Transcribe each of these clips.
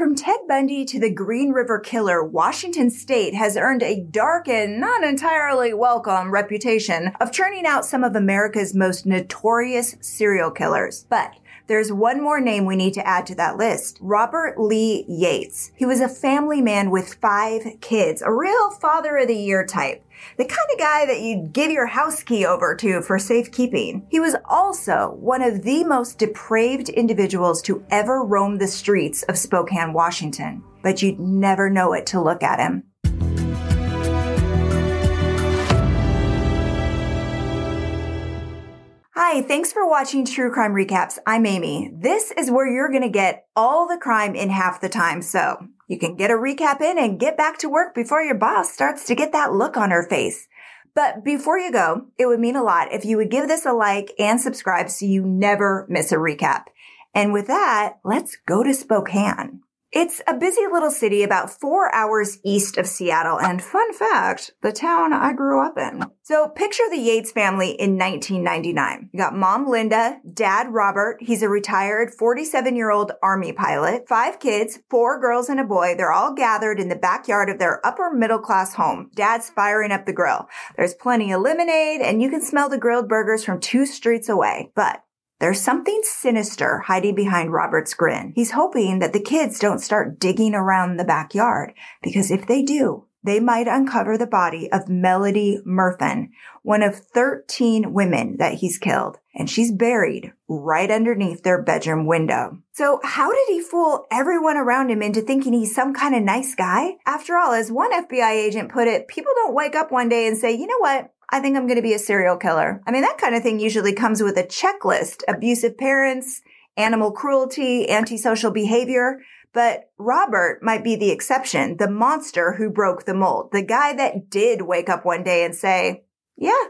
From Ted Bundy to the Green River Killer, Washington state has earned a dark and not entirely welcome reputation of churning out some of America's most notorious serial killers. But there's one more name we need to add to that list. Robert Lee Yates. He was a family man with five kids, a real father of the year type. The kind of guy that you'd give your house key over to for safekeeping. He was also one of the most depraved individuals to ever roam the streets of Spokane, Washington. But you'd never know it to look at him. Hi, thanks for watching True Crime Recaps. I'm Amy. This is where you're going to get all the crime in half the time. So you can get a recap in and get back to work before your boss starts to get that look on her face. But before you go, it would mean a lot if you would give this a like and subscribe so you never miss a recap. And with that, let's go to Spokane. It's a busy little city about four hours east of Seattle. And fun fact, the town I grew up in. So picture the Yates family in 1999. You got mom Linda, dad Robert. He's a retired 47 year old army pilot, five kids, four girls and a boy. They're all gathered in the backyard of their upper middle class home. Dad's firing up the grill. There's plenty of lemonade and you can smell the grilled burgers from two streets away. But there's something sinister hiding behind Robert's grin. He's hoping that the kids don't start digging around the backyard because if they do, they might uncover the body of Melody Murfin, one of 13 women that he's killed, and she's buried right underneath their bedroom window. So how did he fool everyone around him into thinking he's some kind of nice guy? After all, as one FBI agent put it, people don't wake up one day and say, you know what? I think I'm going to be a serial killer. I mean, that kind of thing usually comes with a checklist, abusive parents, animal cruelty, antisocial behavior. But Robert might be the exception, the monster who broke the mold, the guy that did wake up one day and say, yeah,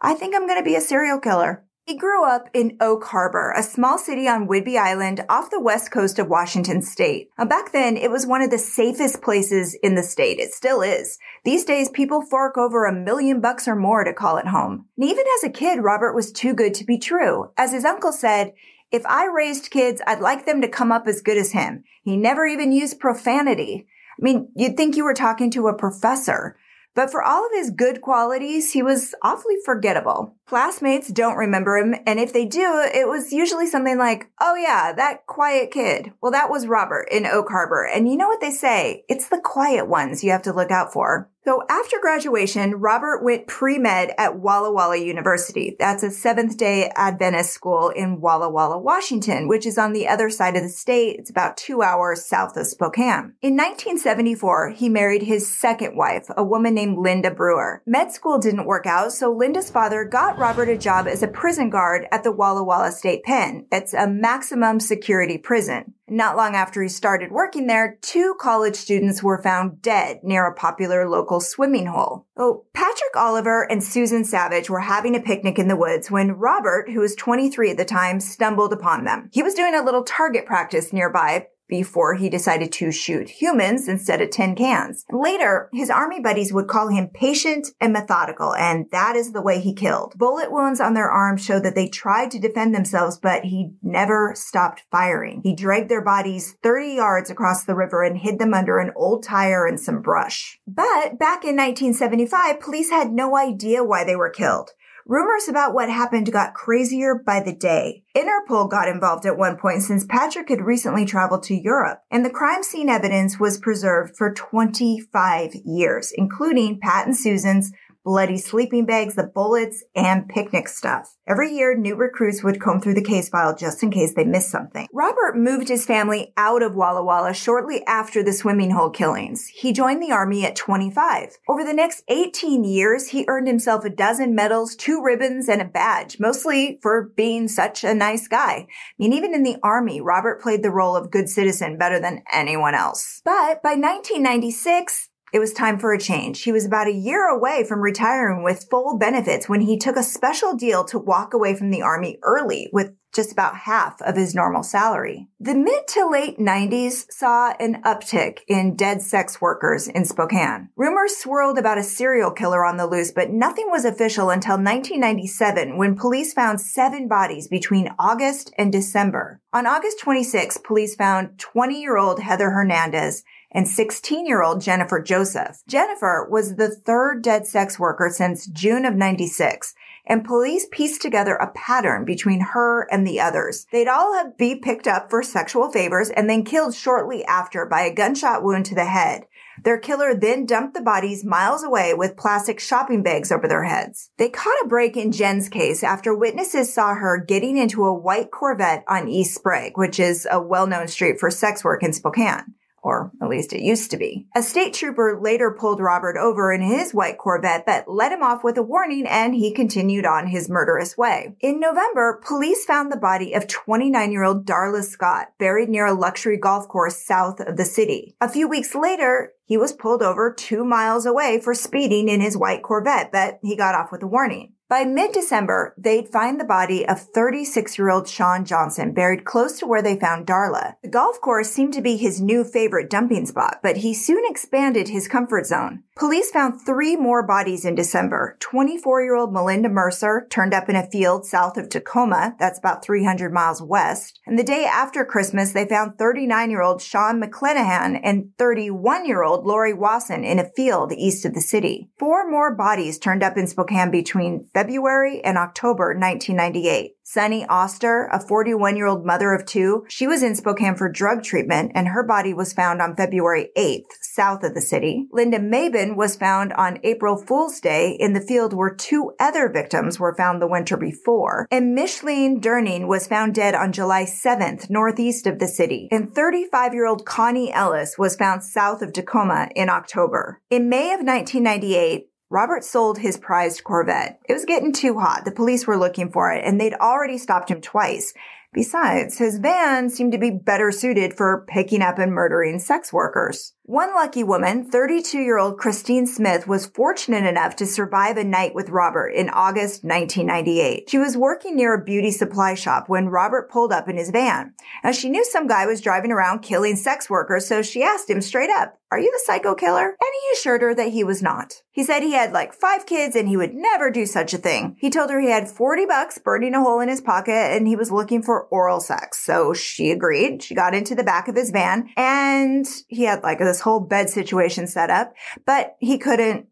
I think I'm going to be a serial killer. He grew up in Oak Harbor, a small city on Whidbey Island off the west coast of Washington state. Now, back then, it was one of the safest places in the state. It still is. These days, people fork over a million bucks or more to call it home. And even as a kid, Robert was too good to be true. As his uncle said, if I raised kids, I'd like them to come up as good as him. He never even used profanity. I mean, you'd think you were talking to a professor. But for all of his good qualities, he was awfully forgettable. Classmates don't remember him, and if they do, it was usually something like, oh yeah, that quiet kid. Well, that was Robert in Oak Harbor. And you know what they say? It's the quiet ones you have to look out for. So after graduation, Robert went pre-med at Walla Walla University. That's a Seventh day Adventist school in Walla Walla, Washington, which is on the other side of the state. It's about two hours south of Spokane. In 1974, he married his second wife, a woman named Linda Brewer. Med school didn't work out, so Linda's father got Robert a job as a prison guard at the Walla Walla State Pen. It's a maximum security prison. Not long after he started working there, two college students were found dead near a popular local swimming hole. Oh, Patrick Oliver and Susan Savage were having a picnic in the woods when Robert, who was 23 at the time, stumbled upon them. He was doing a little target practice nearby, before he decided to shoot humans instead of tin cans. Later, his army buddies would call him patient and methodical, and that is the way he killed. Bullet wounds on their arms show that they tried to defend themselves, but he never stopped firing. He dragged their bodies 30 yards across the river and hid them under an old tire and some brush. But back in 1975, police had no idea why they were killed. Rumors about what happened got crazier by the day. Interpol got involved at one point since Patrick had recently traveled to Europe, and the crime scene evidence was preserved for 25 years, including Pat and Susan's bloody sleeping bags, the bullets, and picnic stuff. Every year, new recruits would comb through the case file just in case they missed something. Robert moved his family out of Walla Walla shortly after the swimming hole killings. He joined the army at 25. Over the next 18 years, he earned himself a dozen medals, two ribbons, and a badge, mostly for being such a nice guy. I mean, even in the army, Robert played the role of good citizen better than anyone else. But by 1996, it was time for a change. He was about a year away from retiring with full benefits when he took a special deal to walk away from the army early with just about half of his normal salary. The mid to late 90s saw an uptick in dead sex workers in Spokane. Rumors swirled about a serial killer on the loose, but nothing was official until 1997 when police found seven bodies between August and December. On August 26, police found 20 year old Heather Hernandez and 16 year old Jennifer Joseph. Jennifer was the third dead sex worker since June of 96 and police pieced together a pattern between her and the others. They'd all have be picked up for sexual favors and then killed shortly after by a gunshot wound to the head. Their killer then dumped the bodies miles away with plastic shopping bags over their heads. They caught a break in Jen's case after witnesses saw her getting into a white Corvette on East Sprague, which is a well-known street for sex work in Spokane or at least it used to be. A state trooper later pulled Robert over in his white Corvette but let him off with a warning and he continued on his murderous way. In November, police found the body of 29 year old Darla Scott buried near a luxury golf course south of the city. A few weeks later, he was pulled over two miles away for speeding in his white Corvette, but he got off with a warning. By mid-December, they'd find the body of 36-year-old Shawn Johnson buried close to where they found Darla. The golf course seemed to be his new favorite dumping spot, but he soon expanded his comfort zone. Police found three more bodies in December. 24-year-old Melinda Mercer turned up in a field south of Tacoma, that's about 300 miles west. And the day after Christmas, they found 39-year-old Shawn McClenahan and 31-year-old Laurie Wason in a field east of the city. Four more bodies turned up in Spokane between February and October 1998. Sunny Oster, a 41 year old mother of two, she was in Spokane for drug treatment and her body was found on February 8th, south of the city. Linda Maybin was found on April Fool's Day in the field where two other victims were found the winter before. And Michelyn Derning was found dead on July 7th, northeast of the city. And 35 year old Connie Ellis was found south of Tacoma in October. In May of 1998, Robert sold his prized Corvette. It was getting too hot. The police were looking for it and they'd already stopped him twice. Besides, his van seemed to be better suited for picking up and murdering sex workers. One lucky woman, 32 year old Christine Smith, was fortunate enough to survive a night with Robert in August 1998. She was working near a beauty supply shop when Robert pulled up in his van. Now she knew some guy was driving around killing sex workers, so she asked him straight up, are you the psycho killer? And he assured her that he was not. He said he had like five kids and he would never do such a thing. He told her he had 40 bucks burning a hole in his pocket and he was looking for oral sex. So she agreed. She got into the back of his van and he had like a this whole bed situation set up, but he couldn't,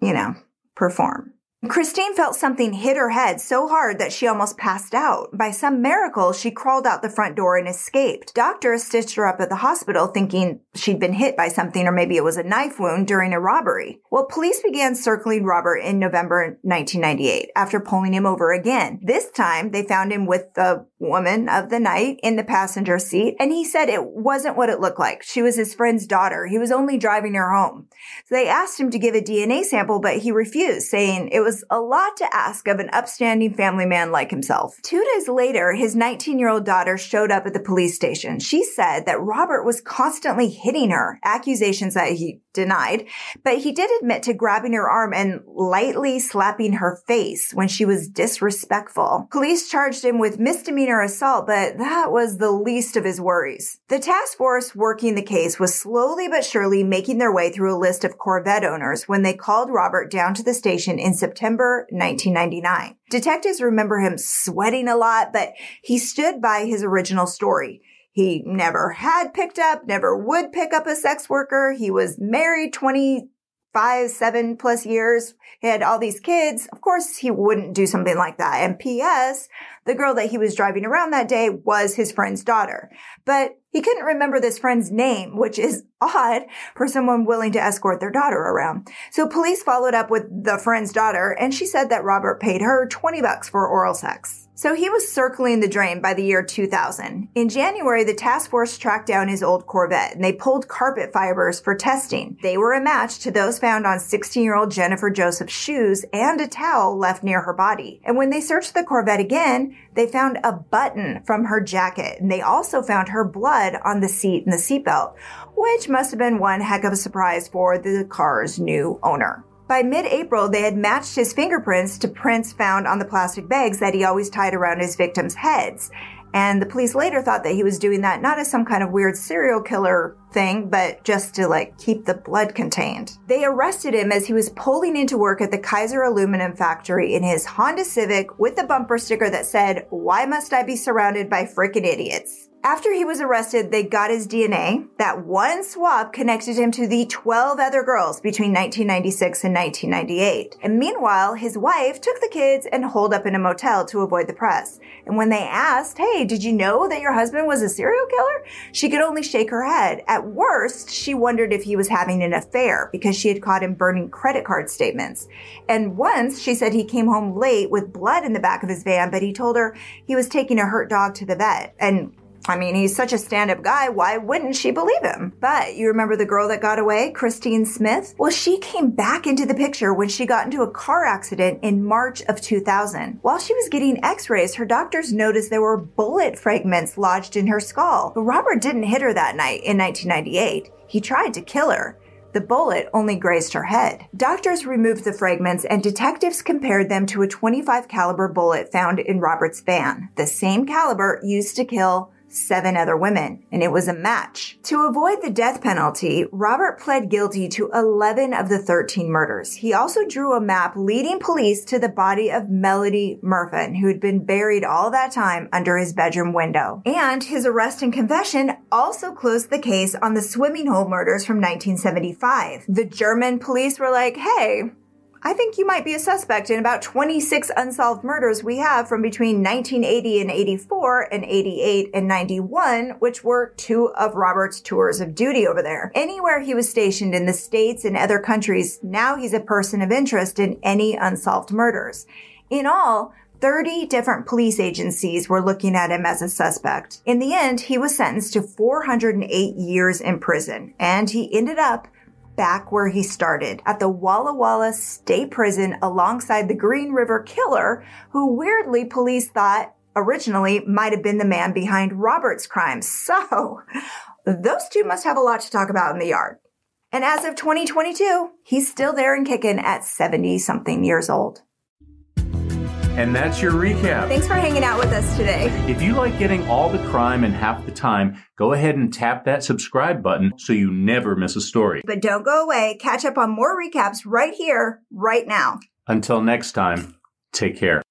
you know, perform. Christine felt something hit her head so hard that she almost passed out. By some miracle, she crawled out the front door and escaped. Doctors stitched her up at the hospital thinking she'd been hit by something or maybe it was a knife wound during a robbery. Well, police began circling Robert in November 1998 after pulling him over again. This time, they found him with the woman of the night in the passenger seat and he said it wasn't what it looked like. She was his friend's daughter. He was only driving her home. So they asked him to give a DNA sample, but he refused, saying it was was a lot to ask of an upstanding family man like himself. Two days later, his 19 year old daughter showed up at the police station. She said that Robert was constantly hitting her, accusations that he denied, but he did admit to grabbing her arm and lightly slapping her face when she was disrespectful. Police charged him with misdemeanor assault, but that was the least of his worries. The task force working the case was slowly but surely making their way through a list of Corvette owners when they called Robert down to the station in September 1999. Detectives remember him sweating a lot, but he stood by his original story. He never had picked up, never would pick up a sex worker. He was married 25, seven plus years. He had all these kids. Of course, he wouldn't do something like that. And P.S., the girl that he was driving around that day was his friend's daughter. But he couldn't remember this friend's name, which is odd for someone willing to escort their daughter around. So police followed up with the friend's daughter and she said that Robert paid her 20 bucks for oral sex. So he was circling the drain by the year 2000. In January, the task force tracked down his old Corvette and they pulled carpet fibers for testing. They were a match to those found on 16 year old Jennifer Joseph's shoes and a towel left near her body. And when they searched the Corvette again, they found a button from her jacket and they also found her blood on the seat and the seatbelt, which must have been one heck of a surprise for the car's new owner. By mid-April, they had matched his fingerprints to prints found on the plastic bags that he always tied around his victims' heads. And the police later thought that he was doing that not as some kind of weird serial killer thing, but just to like keep the blood contained. They arrested him as he was pulling into work at the Kaiser aluminum factory in his Honda Civic with a bumper sticker that said, why must I be surrounded by frickin' idiots? After he was arrested, they got his DNA. That one swab connected him to the 12 other girls between 1996 and 1998. And meanwhile, his wife took the kids and holed up in a motel to avoid the press. And when they asked, hey, did you know that your husband was a serial killer? She could only shake her head. At worst, she wondered if he was having an affair because she had caught him burning credit card statements. And once she said he came home late with blood in the back of his van, but he told her he was taking a hurt dog to the vet. And I mean, he's such a stand up guy. Why wouldn't she believe him? But you remember the girl that got away, Christine Smith? Well, she came back into the picture when she got into a car accident in March of 2000. While she was getting x rays, her doctors noticed there were bullet fragments lodged in her skull. But Robert didn't hit her that night in 1998. He tried to kill her. The bullet only grazed her head. Doctors removed the fragments and detectives compared them to a 25 caliber bullet found in Robert's van, the same caliber used to kill seven other women, and it was a match. To avoid the death penalty, Robert pled guilty to 11 of the 13 murders. He also drew a map leading police to the body of Melody Murfin, who had been buried all that time under his bedroom window. And his arrest and confession also closed the case on the swimming hole murders from 1975. The German police were like, hey, I think you might be a suspect in about 26 unsolved murders we have from between 1980 and 84 and 88 and 91, which were two of Robert's tours of duty over there. Anywhere he was stationed in the States and other countries, now he's a person of interest in any unsolved murders. In all, 30 different police agencies were looking at him as a suspect. In the end, he was sentenced to 408 years in prison, and he ended up back where he started at the Walla Walla State Prison alongside the Green River Killer, who weirdly police thought originally might have been the man behind Robert's crimes. So those two must have a lot to talk about in the yard. And as of 2022, he's still there and kicking at 70 something years old. And that's your recap. Thanks for hanging out with us today. If you like getting all the crime in half the time, go ahead and tap that subscribe button so you never miss a story. But don't go away. Catch up on more recaps right here, right now. Until next time, take care.